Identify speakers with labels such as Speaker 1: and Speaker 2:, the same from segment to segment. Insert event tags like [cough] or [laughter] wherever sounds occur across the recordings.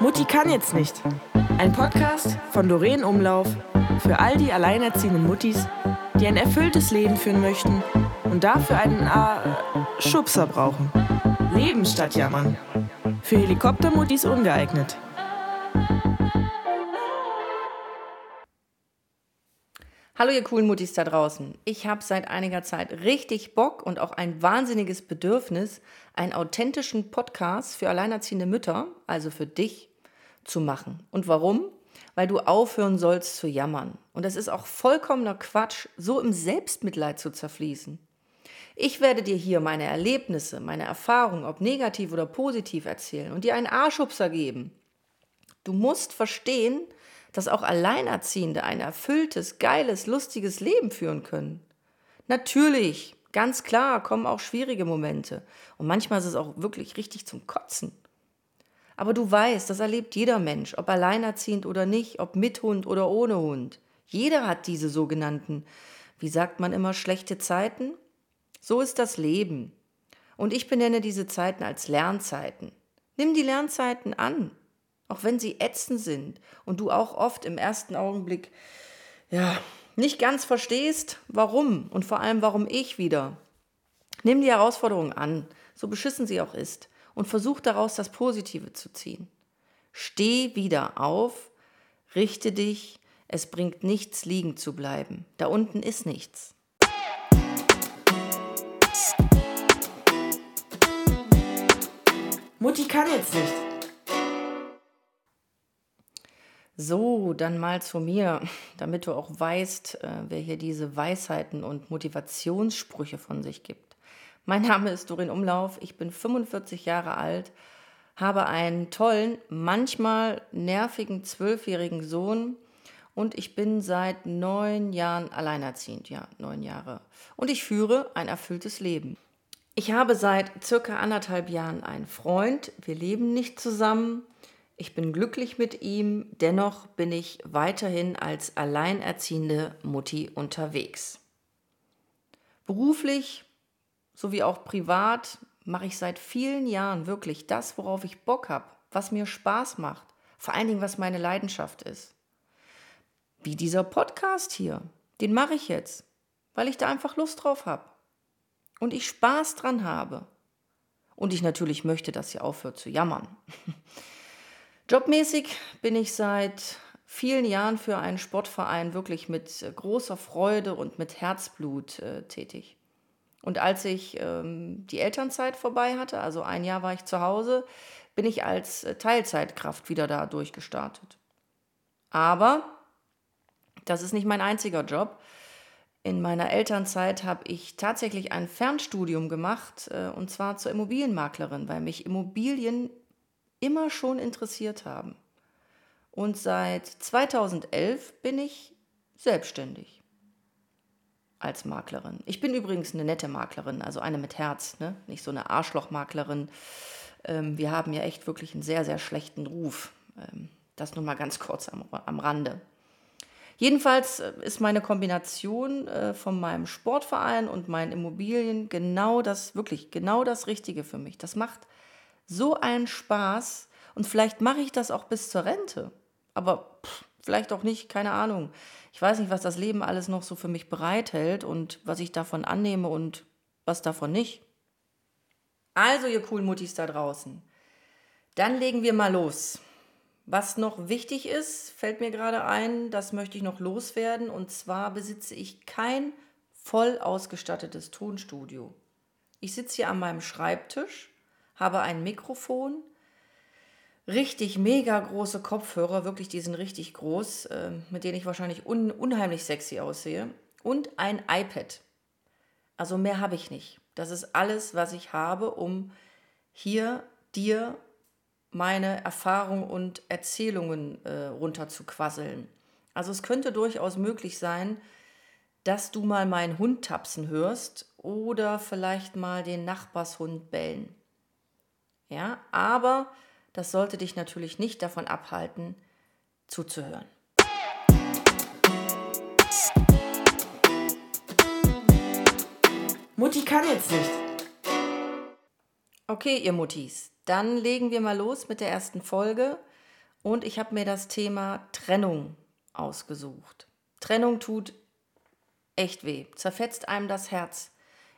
Speaker 1: Mutti kann jetzt nicht. Ein Podcast von Doreen Umlauf für all die alleinerziehenden Muttis, die ein erfülltes Leben führen möchten und dafür einen äh, Schubser brauchen. Leben statt jammern. Für Helikoptermuttis ungeeignet.
Speaker 2: Hallo ihr coolen Muttis da draußen. Ich habe seit einiger Zeit richtig Bock und auch ein wahnsinniges Bedürfnis, einen authentischen Podcast für alleinerziehende Mütter, also für dich, zu machen. Und warum? Weil du aufhören sollst zu jammern. Und es ist auch vollkommener Quatsch, so im Selbstmitleid zu zerfließen. Ich werde dir hier meine Erlebnisse, meine Erfahrungen, ob negativ oder positiv erzählen und dir einen Arschubser geben. Du musst verstehen, dass auch Alleinerziehende ein erfülltes, geiles, lustiges Leben führen können. Natürlich, ganz klar, kommen auch schwierige Momente. Und manchmal ist es auch wirklich richtig zum Kotzen. Aber du weißt, das erlebt jeder Mensch, ob alleinerziehend oder nicht, ob mit Hund oder ohne Hund. Jeder hat diese sogenannten, wie sagt man immer, schlechte Zeiten. So ist das Leben. Und ich benenne diese Zeiten als Lernzeiten. Nimm die Lernzeiten an, auch wenn sie ätzend sind und du auch oft im ersten Augenblick ja, nicht ganz verstehst, warum und vor allem warum ich wieder. Nimm die Herausforderung an, so beschissen sie auch ist, und versuch daraus das Positive zu ziehen. Steh wieder auf, richte dich, es bringt nichts liegen zu bleiben. Da unten ist nichts.
Speaker 1: Mutti kann jetzt nicht.
Speaker 2: So, dann mal zu mir, [laughs] damit du auch weißt, äh, wer hier diese Weisheiten und Motivationssprüche von sich gibt. Mein Name ist Dorin Umlauf, ich bin 45 Jahre alt, habe einen tollen, manchmal nervigen zwölfjährigen Sohn und ich bin seit neun Jahren alleinerziehend, ja, neun Jahre. Und ich führe ein erfülltes Leben. Ich habe seit circa anderthalb Jahren einen Freund, wir leben nicht zusammen, ich bin glücklich mit ihm, dennoch bin ich weiterhin als alleinerziehende Mutti unterwegs. Beruflich sowie auch privat mache ich seit vielen Jahren wirklich das, worauf ich Bock habe, was mir Spaß macht, vor allen Dingen was meine Leidenschaft ist. Wie dieser Podcast hier, den mache ich jetzt, weil ich da einfach Lust drauf habe und ich Spaß dran habe. Und ich natürlich möchte, dass ihr aufhört zu jammern. [laughs] Jobmäßig bin ich seit vielen Jahren für einen Sportverein wirklich mit äh, großer Freude und mit Herzblut äh, tätig. Und als ich ähm, die Elternzeit vorbei hatte, also ein Jahr war ich zu Hause, bin ich als äh, Teilzeitkraft wieder da durchgestartet. Aber das ist nicht mein einziger Job. In meiner Elternzeit habe ich tatsächlich ein Fernstudium gemacht, äh, und zwar zur Immobilienmaklerin, weil mich Immobilien immer schon interessiert haben. Und seit 2011 bin ich selbstständig als Maklerin. Ich bin übrigens eine nette Maklerin, also eine mit Herz, ne? nicht so eine Arschlochmaklerin. Ähm, wir haben ja echt wirklich einen sehr, sehr schlechten Ruf. Ähm, das nur mal ganz kurz am, am Rande. Jedenfalls äh, ist meine Kombination äh, von meinem Sportverein und meinen Immobilien genau das, wirklich genau das Richtige für mich. Das macht so einen Spaß und vielleicht mache ich das auch bis zur Rente. Aber pff, vielleicht auch nicht, keine Ahnung. Ich weiß nicht, was das Leben alles noch so für mich bereithält und was ich davon annehme und was davon nicht. Also, ihr coolen Muttis da draußen, dann legen wir mal los. Was noch wichtig ist, fällt mir gerade ein, das möchte ich noch loswerden. Und zwar besitze ich kein voll ausgestattetes Tonstudio. Ich sitze hier an meinem Schreibtisch habe ein Mikrofon, richtig mega große Kopfhörer, wirklich die sind richtig groß, äh, mit denen ich wahrscheinlich un unheimlich sexy aussehe und ein iPad. Also mehr habe ich nicht. Das ist alles, was ich habe, um hier dir meine Erfahrungen und Erzählungen äh, runterzuquasseln. Also es könnte durchaus möglich sein, dass du mal meinen Hund tapsen hörst oder vielleicht mal den Nachbarshund bellen. Ja, aber das sollte dich natürlich nicht davon abhalten, zuzuhören.
Speaker 1: Mutti kann jetzt nicht.
Speaker 2: Okay, ihr Muttis, Dann legen wir mal los mit der ersten Folge und ich habe mir das Thema Trennung ausgesucht. Trennung tut echt weh, zerfetzt einem das Herz,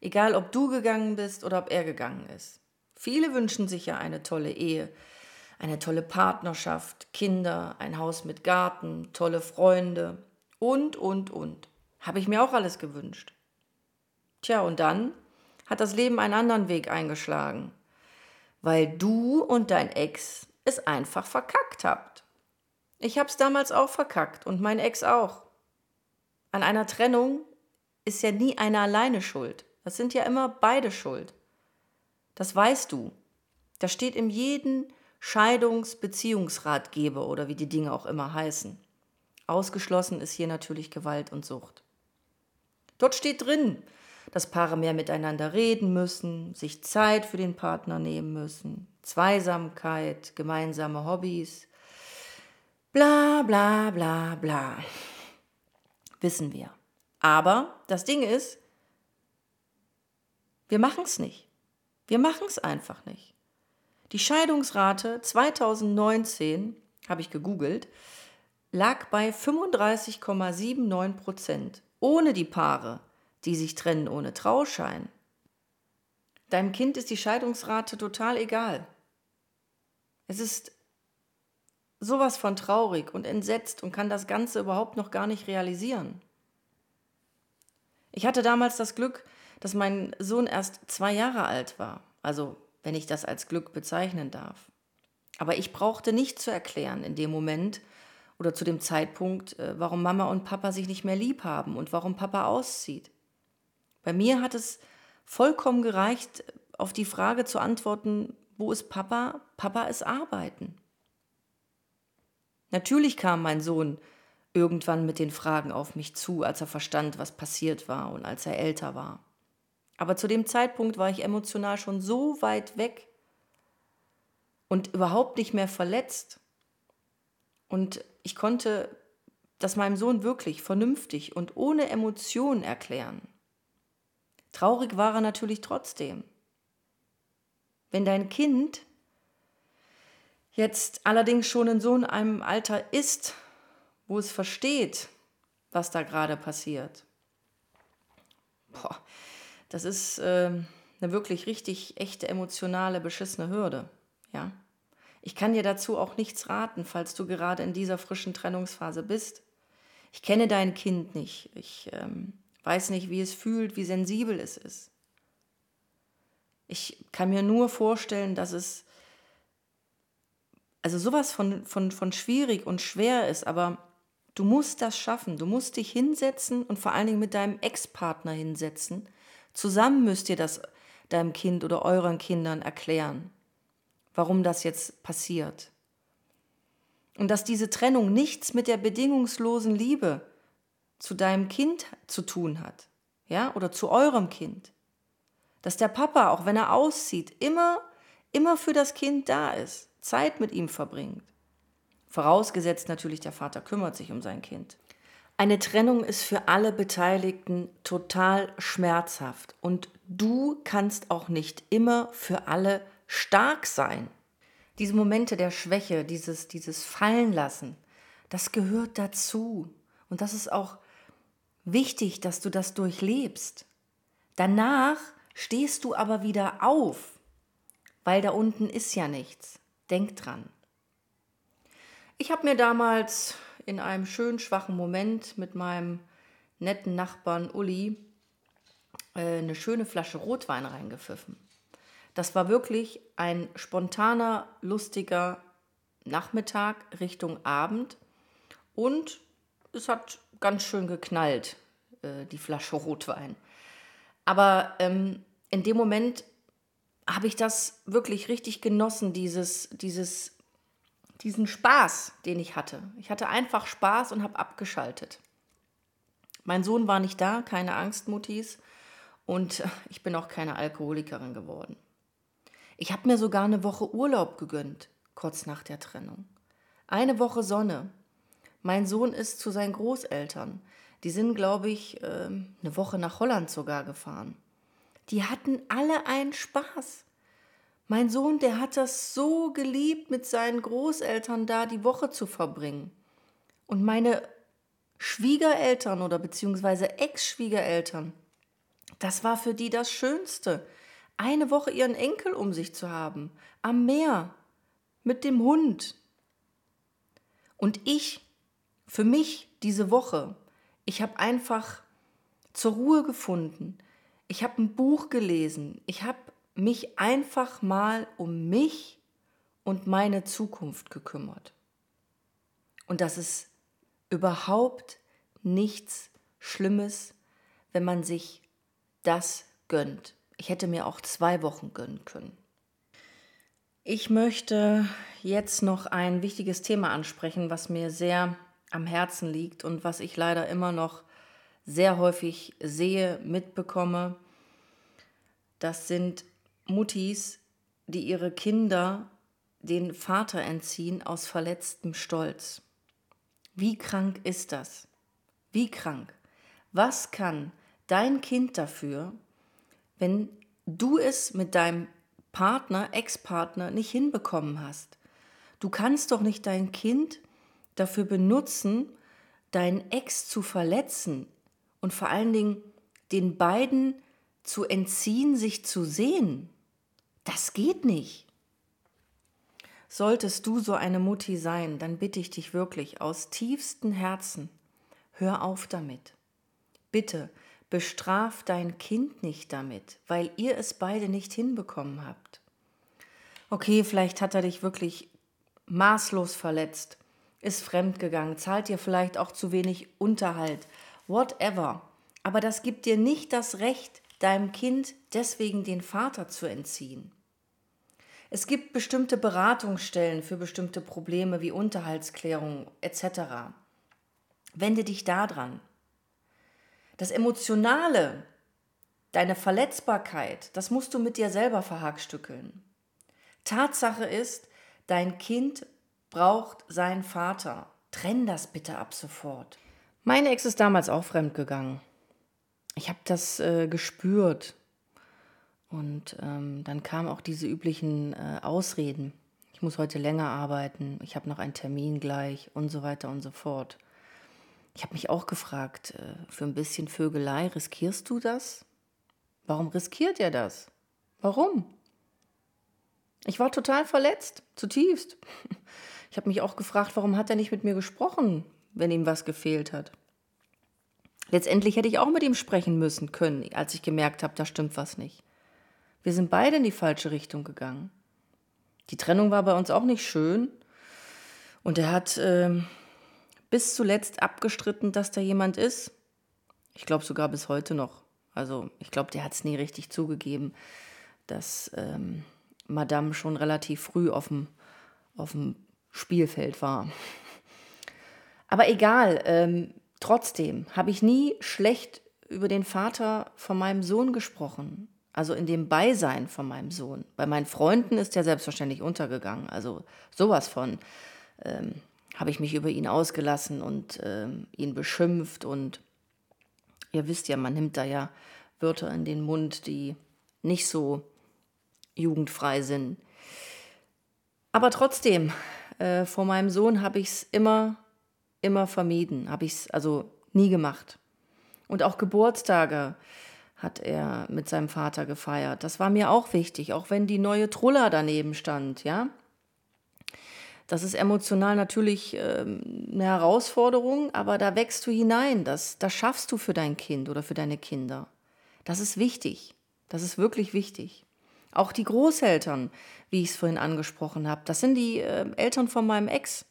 Speaker 2: egal ob du gegangen bist oder ob er gegangen ist. Viele wünschen sich ja eine tolle Ehe, eine tolle Partnerschaft, Kinder, ein Haus mit Garten, tolle Freunde und, und, und. Habe ich mir auch alles gewünscht. Tja, und dann hat das Leben einen anderen Weg eingeschlagen, weil du und dein Ex es einfach verkackt habt. Ich hab's damals auch verkackt und mein Ex auch. An einer Trennung ist ja nie einer alleine schuld. Das sind ja immer beide schuld. Das weißt du. Das steht in jedem Scheidungsbeziehungsratgeber oder wie die Dinge auch immer heißen. Ausgeschlossen ist hier natürlich Gewalt und Sucht. Dort steht drin, dass Paare mehr miteinander reden müssen, sich Zeit für den Partner nehmen müssen, Zweisamkeit, gemeinsame Hobbys, bla bla bla bla. Wissen wir. Aber das Ding ist, wir machen es nicht. Wir machen es einfach nicht. Die Scheidungsrate 2019, habe ich gegoogelt, lag bei 35,79 Prozent, ohne die Paare, die sich trennen ohne Trauschein. Deinem Kind ist die Scheidungsrate total egal. Es ist sowas von traurig und entsetzt und kann das Ganze überhaupt noch gar nicht realisieren. Ich hatte damals das Glück, dass mein Sohn erst zwei Jahre alt war, also wenn ich das als Glück bezeichnen darf. Aber ich brauchte nicht zu erklären in dem Moment oder zu dem Zeitpunkt, äh, warum Mama und Papa sich nicht mehr lieb haben und warum Papa auszieht. Bei mir hat es vollkommen gereicht, auf die Frage zu antworten, wo ist Papa? Papa ist arbeiten. Natürlich kam mein Sohn irgendwann mit den Fragen auf mich zu, als er verstand, was passiert war und als er älter war. Aber zu dem Zeitpunkt war ich emotional schon so weit weg und überhaupt nicht mehr verletzt. Und ich konnte das meinem Sohn wirklich vernünftig und ohne Emotionen erklären. Traurig war er natürlich trotzdem. Wenn dein Kind jetzt allerdings schon in so einem Alter ist, wo es versteht, was da gerade passiert, boah, das ist äh, eine wirklich richtig echte emotionale beschissene Hürde, ja. Ich kann dir dazu auch nichts raten, falls du gerade in dieser frischen Trennungsphase bist. Ich kenne dein Kind nicht. Ich ähm, weiß nicht, wie es fühlt, wie sensibel es ist. Ich kann mir nur vorstellen, dass es also sowas von, von, von schwierig und schwer ist, aber du musst das schaffen. Du musst dich hinsetzen und vor allen Dingen mit deinem Ex-Partner hinsetzen. Zusammen müsst ihr das deinem Kind oder euren Kindern erklären, warum das jetzt passiert. Und dass diese Trennung nichts mit der bedingungslosen Liebe zu deinem Kind zu tun hat, ja, oder zu eurem Kind. Dass der Papa, auch wenn er auszieht, immer, immer für das Kind da ist, Zeit mit ihm verbringt. Vorausgesetzt natürlich, der Vater kümmert sich um sein Kind. Eine Trennung ist für alle Beteiligten total schmerzhaft und du kannst auch nicht immer für alle stark sein. Diese Momente der Schwäche, dieses, dieses Fallenlassen, das gehört dazu. Und das ist auch wichtig, dass du das durchlebst. Danach stehst du aber wieder auf, weil da unten ist ja nichts. Denk dran. Ich habe mir damals in einem schön schwachen Moment mit meinem netten Nachbarn Uli äh, eine schöne Flasche Rotwein reingepfiffen. Das war wirklich ein spontaner, lustiger Nachmittag Richtung Abend und es hat ganz schön geknallt, äh, die Flasche Rotwein. Aber ähm, in dem Moment habe ich das wirklich richtig genossen, dieses, dieses, diesen Spaß, den ich hatte. Ich hatte einfach Spaß und habe abgeschaltet. Mein Sohn war nicht da, keine Angst, Muttis. Und ich bin auch keine Alkoholikerin geworden. Ich habe mir sogar eine Woche Urlaub gegönnt, kurz nach der Trennung. Eine Woche Sonne, mein Sohn ist zu seinen Großeltern. Die sind, glaube ich, ähm, eine Woche nach Holland sogar gefahren. Die hatten alle einen Spaß. Mein Sohn, der hat das so geliebt, mit seinen Großeltern da die Woche zu verbringen. Und meine Schwiegereltern oder beziehungsweise Ex-Schwiegereltern, das war für die das Schönste, eine Woche ihren Enkel um sich zu haben, am Meer, mit dem Hund. Und ich, für mich diese Woche, ich habe einfach zur Ruhe gefunden. Ich habe ein Buch gelesen. Ich habe mich einfach mal um mich und meine Zukunft gekümmert. Und das ist überhaupt nichts Schlimmes, wenn man sich das gönnt. Ich hätte mir auch zwei Wochen gönnen können. Ich möchte jetzt noch ein wichtiges Thema ansprechen, was mir sehr am Herzen liegt und was ich leider immer noch sehr häufig sehe, mitbekomme. Das sind Muttis, die ihre Kinder den Vater entziehen aus verletztem Stolz. Wie krank ist das? Wie krank? Was kann dein Kind dafür, wenn du es mit deinem Partner, Ex-Partner nicht hinbekommen hast? Du kannst doch nicht dein Kind dafür benutzen, deinen Ex zu verletzen und vor allen Dingen den beiden zu entziehen, sich zu sehen. Das geht nicht. Solltest du so eine Mutti sein, dann bitte ich dich wirklich aus tiefstem Herzen, hör auf damit. Bitte bestraf dein Kind nicht damit, weil ihr es beide nicht hinbekommen habt. Okay, vielleicht hat er dich wirklich maßlos verletzt, ist fremdgegangen, zahlt dir vielleicht auch zu wenig Unterhalt, whatever. Aber das gibt dir nicht das Recht, deinem Kind deswegen den Vater zu entziehen. Es gibt bestimmte Beratungsstellen für bestimmte Probleme wie Unterhaltsklärung etc. Wende dich daran. Das Emotionale, deine Verletzbarkeit, das musst du mit dir selber verhagstückeln. Tatsache ist, dein Kind braucht seinen Vater. Trenn das bitte ab sofort. Meine Ex ist damals auch fremdgegangen ich habe das äh, gespürt. Und ähm, dann kamen auch diese üblichen äh, Ausreden. Ich muss heute länger arbeiten, ich habe noch einen Termin gleich und so weiter und so fort. Ich habe mich auch gefragt, äh, für ein bisschen Vögelei, riskierst du das? Warum riskiert er das? Warum? Ich war total verletzt, zutiefst. [laughs] Ich habe mich auch gefragt, warum hat er nicht mit mir gesprochen, wenn ihm was gefehlt hat. Letztendlich hätte ich auch mit ihm sprechen müssen können, als ich gemerkt habe, da stimmt was nicht. Wir sind beide in die falsche Richtung gegangen. Die Trennung war bei uns auch nicht schön. Und er hat äh, bis zuletzt abgestritten, dass da jemand ist. Ich glaube sogar bis heute noch. Also ich glaube, der hat es nie richtig zugegeben, dass ähm, Madame schon relativ früh auf dem, Spielfeld war. [laughs] Aber egal, ähm, Trotzdem habe ich nie schlecht über den Vater von meinem Sohn gesprochen. Also in dem Beisein von meinem Sohn. Bei meinen Freunden ist er selbstverständlich untergegangen. Also sowas von ähm, habe ich mich über ihn ausgelassen und ähm, ihn beschimpft. Und ihr wisst ja, man nimmt da ja Wörter in den Mund, die nicht so jugendfrei sind. Aber trotzdem, äh, vor meinem Sohn habe ich es immer immer vermieden, habe ich es also nie gemacht. Und auch Geburtstage hat er mit seinem Vater gefeiert. Das war mir auch wichtig, auch wenn die neue Trulla daneben stand, ja. Das ist emotional natürlich ähm, eine Herausforderung, aber da wächst du hinein. Das, das schaffst du für dein Kind oder für deine Kinder. Das ist wichtig. Das ist wirklich wichtig. Auch die Großeltern, wie ich es vorhin angesprochen habe, das sind die äh, Eltern von meinem Ex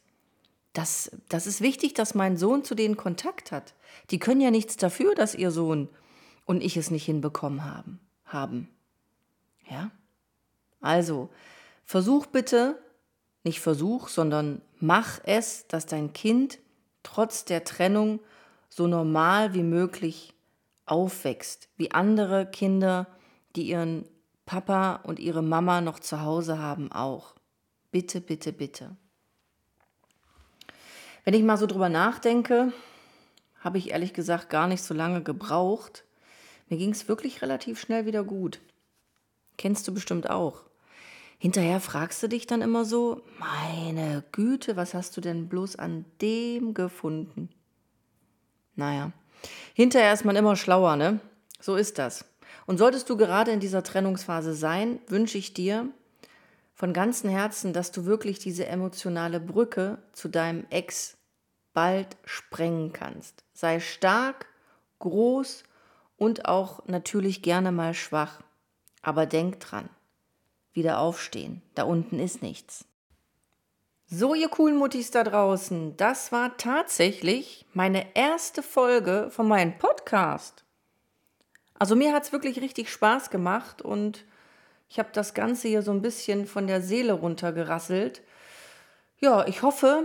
Speaker 2: das, das ist wichtig, dass mein Sohn zu denen Kontakt hat. Die können ja nichts dafür, dass ihr Sohn und ich es nicht hinbekommen haben. haben. Ja? Also, versuch bitte, nicht versuch, sondern mach es, dass dein Kind trotz der Trennung so normal wie möglich aufwächst, wie andere Kinder, die ihren Papa und ihre Mama noch zu Hause haben, auch. Bitte, bitte, bitte. Wenn ich mal so drüber nachdenke, habe ich ehrlich gesagt gar nicht so lange gebraucht. Mir ging es wirklich relativ schnell wieder gut. Kennst du bestimmt auch. Hinterher fragst du dich dann immer so, meine Güte, was hast du denn bloß an dem gefunden? Naja, hinterher ist man immer schlauer, ne? So ist das. Und solltest du gerade in dieser Trennungsphase sein, wünsche ich dir von ganzem Herzen, dass du wirklich diese emotionale Brücke zu deinem Ex bald sprengen kannst. Sei stark, groß und auch natürlich gerne mal schwach. Aber denk dran, wieder aufstehen. Da unten ist nichts. So, ihr coolen Muttis da draußen, das war tatsächlich meine erste Folge von meinem Podcast. Also mir hat es wirklich richtig Spaß gemacht und ich habe das Ganze hier so ein bisschen von der Seele runtergerasselt. Ja, ich hoffe,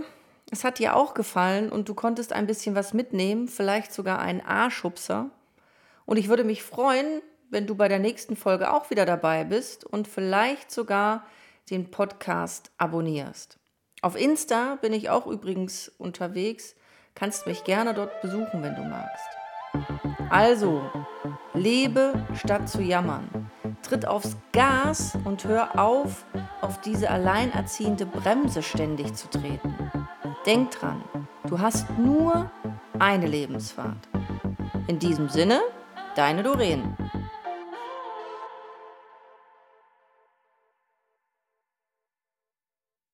Speaker 2: es hat dir auch gefallen und du konntest ein bisschen was mitnehmen, vielleicht sogar einen A-Schubser. Und ich würde mich freuen, wenn du bei der nächsten Folge auch wieder dabei bist und vielleicht sogar den Podcast abonnierst. Auf Insta bin ich auch übrigens unterwegs. Kannst mich gerne dort besuchen, wenn du magst. Also, lebe statt zu jammern. Tritt aufs Gas und hör auf, auf diese alleinerziehende Bremse ständig zu treten. Denk dran, du hast nur eine Lebensfahrt. In diesem Sinne, deine Doreen.